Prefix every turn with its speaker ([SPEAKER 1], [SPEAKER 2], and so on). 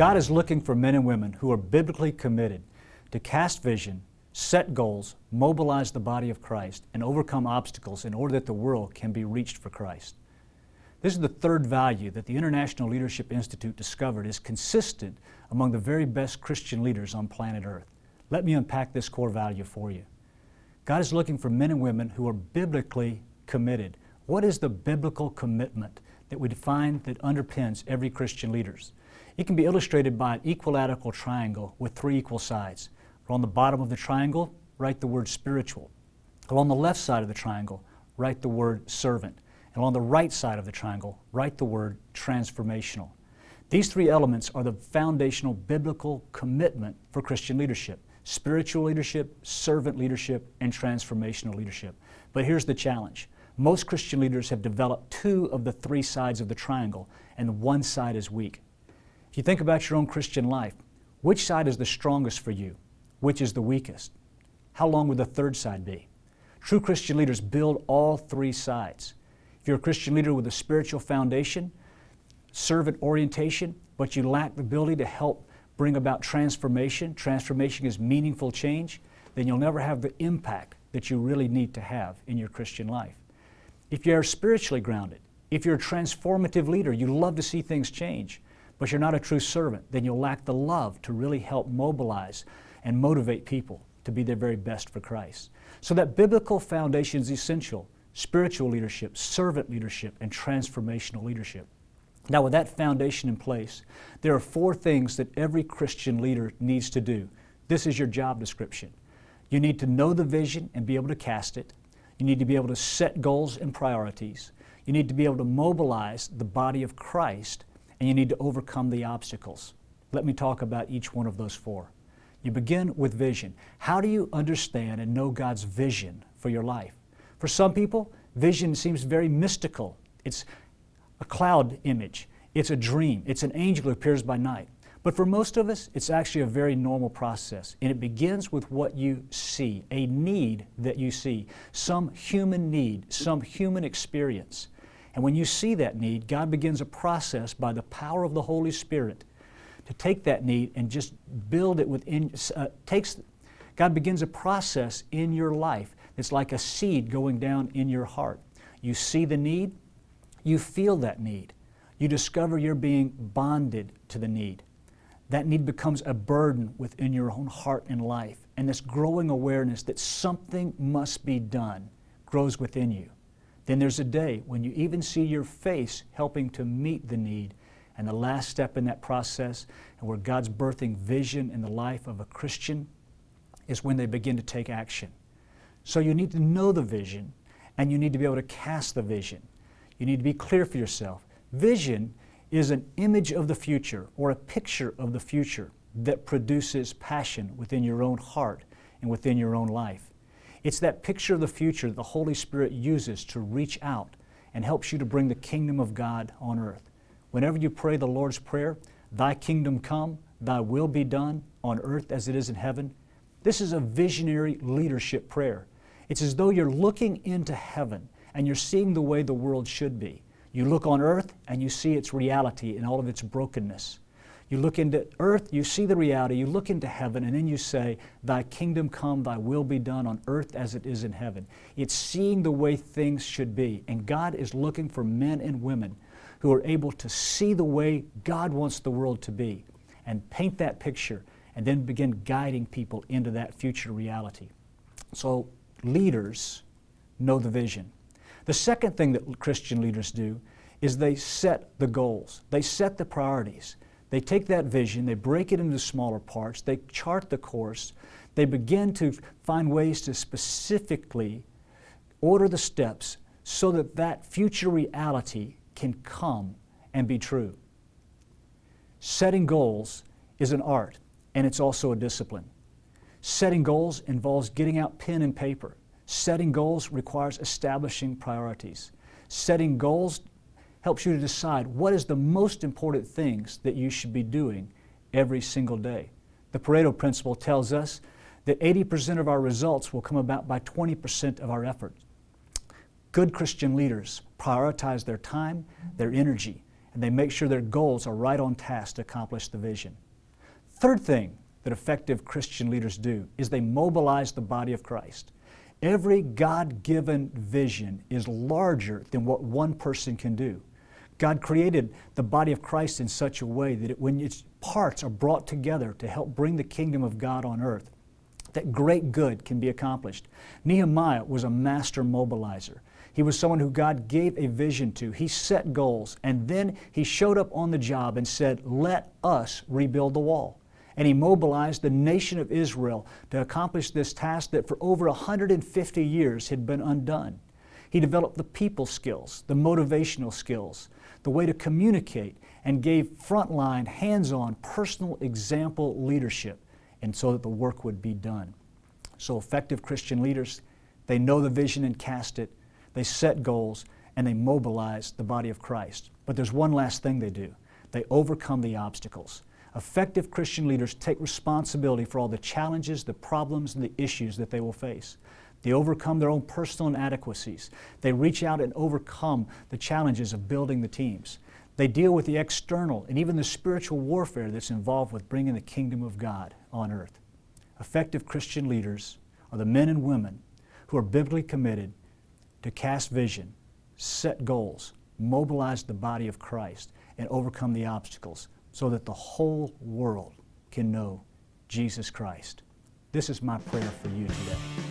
[SPEAKER 1] God is looking for men and women who are biblically committed to cast vision, set goals, mobilize the body of Christ, and overcome obstacles in order that the world can be reached for Christ. This is the third value that the International Leadership Institute discovered is consistent among the very best Christian leaders on planet Earth. Let me unpack this core value for you. God is looking for men and women who are biblically committed. What is the biblical commitment that we define that underpins every Christian leaders? It can be illustrated by an equilateral triangle with three equal sides. Along the bottom of the triangle, write the word spiritual. Along the left side of the triangle, write the word servant. And along the right side of the triangle, write the word transformational. These three elements are the foundational biblical commitment for Christian leadership spiritual leadership, servant leadership, and transformational leadership. But here's the challenge most Christian leaders have developed two of the three sides of the triangle, and one side is weak. If you think about your own Christian life, which side is the strongest for you? Which is the weakest? How long would the third side be? True Christian leaders build all three sides. If you're a Christian leader with a spiritual foundation, servant orientation, but you lack the ability to help bring about transformation, transformation is meaningful change, then you'll never have the impact that you really need to have in your Christian life. If you're spiritually grounded, if you're a transformative leader, you love to see things change, but you're not a true servant, then you'll lack the love to really help mobilize and motivate people to be their very best for Christ. So that biblical foundation is essential spiritual leadership, servant leadership, and transformational leadership. Now, with that foundation in place, there are four things that every Christian leader needs to do. This is your job description. You need to know the vision and be able to cast it. You need to be able to set goals and priorities. You need to be able to mobilize the body of Christ, and you need to overcome the obstacles. Let me talk about each one of those four. You begin with vision. How do you understand and know God's vision for your life? For some people, vision seems very mystical. It's a cloud image. It's a dream. It's an angel who appears by night. But for most of us, it's actually a very normal process. And it begins with what you see, a need that you see, some human need, some human experience. And when you see that need, God begins a process by the power of the Holy Spirit to take that need and just build it within, uh, takes, God begins a process in your life. It's like a seed going down in your heart. You see the need, you feel that need. You discover you're being bonded to the need. That need becomes a burden within your own heart and life. And this growing awareness that something must be done grows within you. Then there's a day when you even see your face helping to meet the need. And the last step in that process, and where God's birthing vision in the life of a Christian, is when they begin to take action. So you need to know the vision, and you need to be able to cast the vision. You need to be clear for yourself. Vision is an image of the future or a picture of the future that produces passion within your own heart and within your own life. It's that picture of the future that the Holy Spirit uses to reach out and helps you to bring the kingdom of God on earth. Whenever you pray the Lord's Prayer, Thy kingdom come, Thy will be done on earth as it is in heaven, this is a visionary leadership prayer. It's as though you're looking into heaven and you're seeing the way the world should be. You look on earth and you see its reality in all of its brokenness. You look into earth, you see the reality, you look into heaven, and then you say, Thy kingdom come, thy will be done on earth as it is in heaven. It's seeing the way things should be. And God is looking for men and women who are able to see the way God wants the world to be and paint that picture and then begin guiding people into that future reality. So, leaders know the vision. The second thing that Christian leaders do is they set the goals, they set the priorities. They take that vision, they break it into smaller parts, they chart the course, they begin to find ways to specifically order the steps so that that future reality can come and be true. Setting goals is an art and it's also a discipline. Setting goals involves getting out pen and paper. Setting goals requires establishing priorities. Setting goals helps you to decide what is the most important things that you should be doing every single day. The Pareto principle tells us that 80% of our results will come about by 20% of our effort. Good Christian leaders prioritize their time, their energy, and they make sure their goals are right on task to accomplish the vision. Third thing that effective Christian leaders do is they mobilize the body of Christ. Every God given vision is larger than what one person can do. God created the body of Christ in such a way that it, when its parts are brought together to help bring the kingdom of God on earth, that great good can be accomplished. Nehemiah was a master mobilizer. He was someone who God gave a vision to. He set goals, and then he showed up on the job and said, Let us rebuild the wall. And he mobilized the nation of Israel to accomplish this task that for over 150 years had been undone. He developed the people skills, the motivational skills, the way to communicate, and gave frontline, hands on, personal example leadership, and so that the work would be done. So, effective Christian leaders, they know the vision and cast it, they set goals, and they mobilize the body of Christ. But there's one last thing they do they overcome the obstacles. Effective Christian leaders take responsibility for all the challenges, the problems, and the issues that they will face. They overcome their own personal inadequacies. They reach out and overcome the challenges of building the teams. They deal with the external and even the spiritual warfare that's involved with bringing the kingdom of God on earth. Effective Christian leaders are the men and women who are biblically committed to cast vision, set goals, mobilize the body of Christ, and overcome the obstacles so that the whole world can know Jesus Christ. This is my prayer for you today.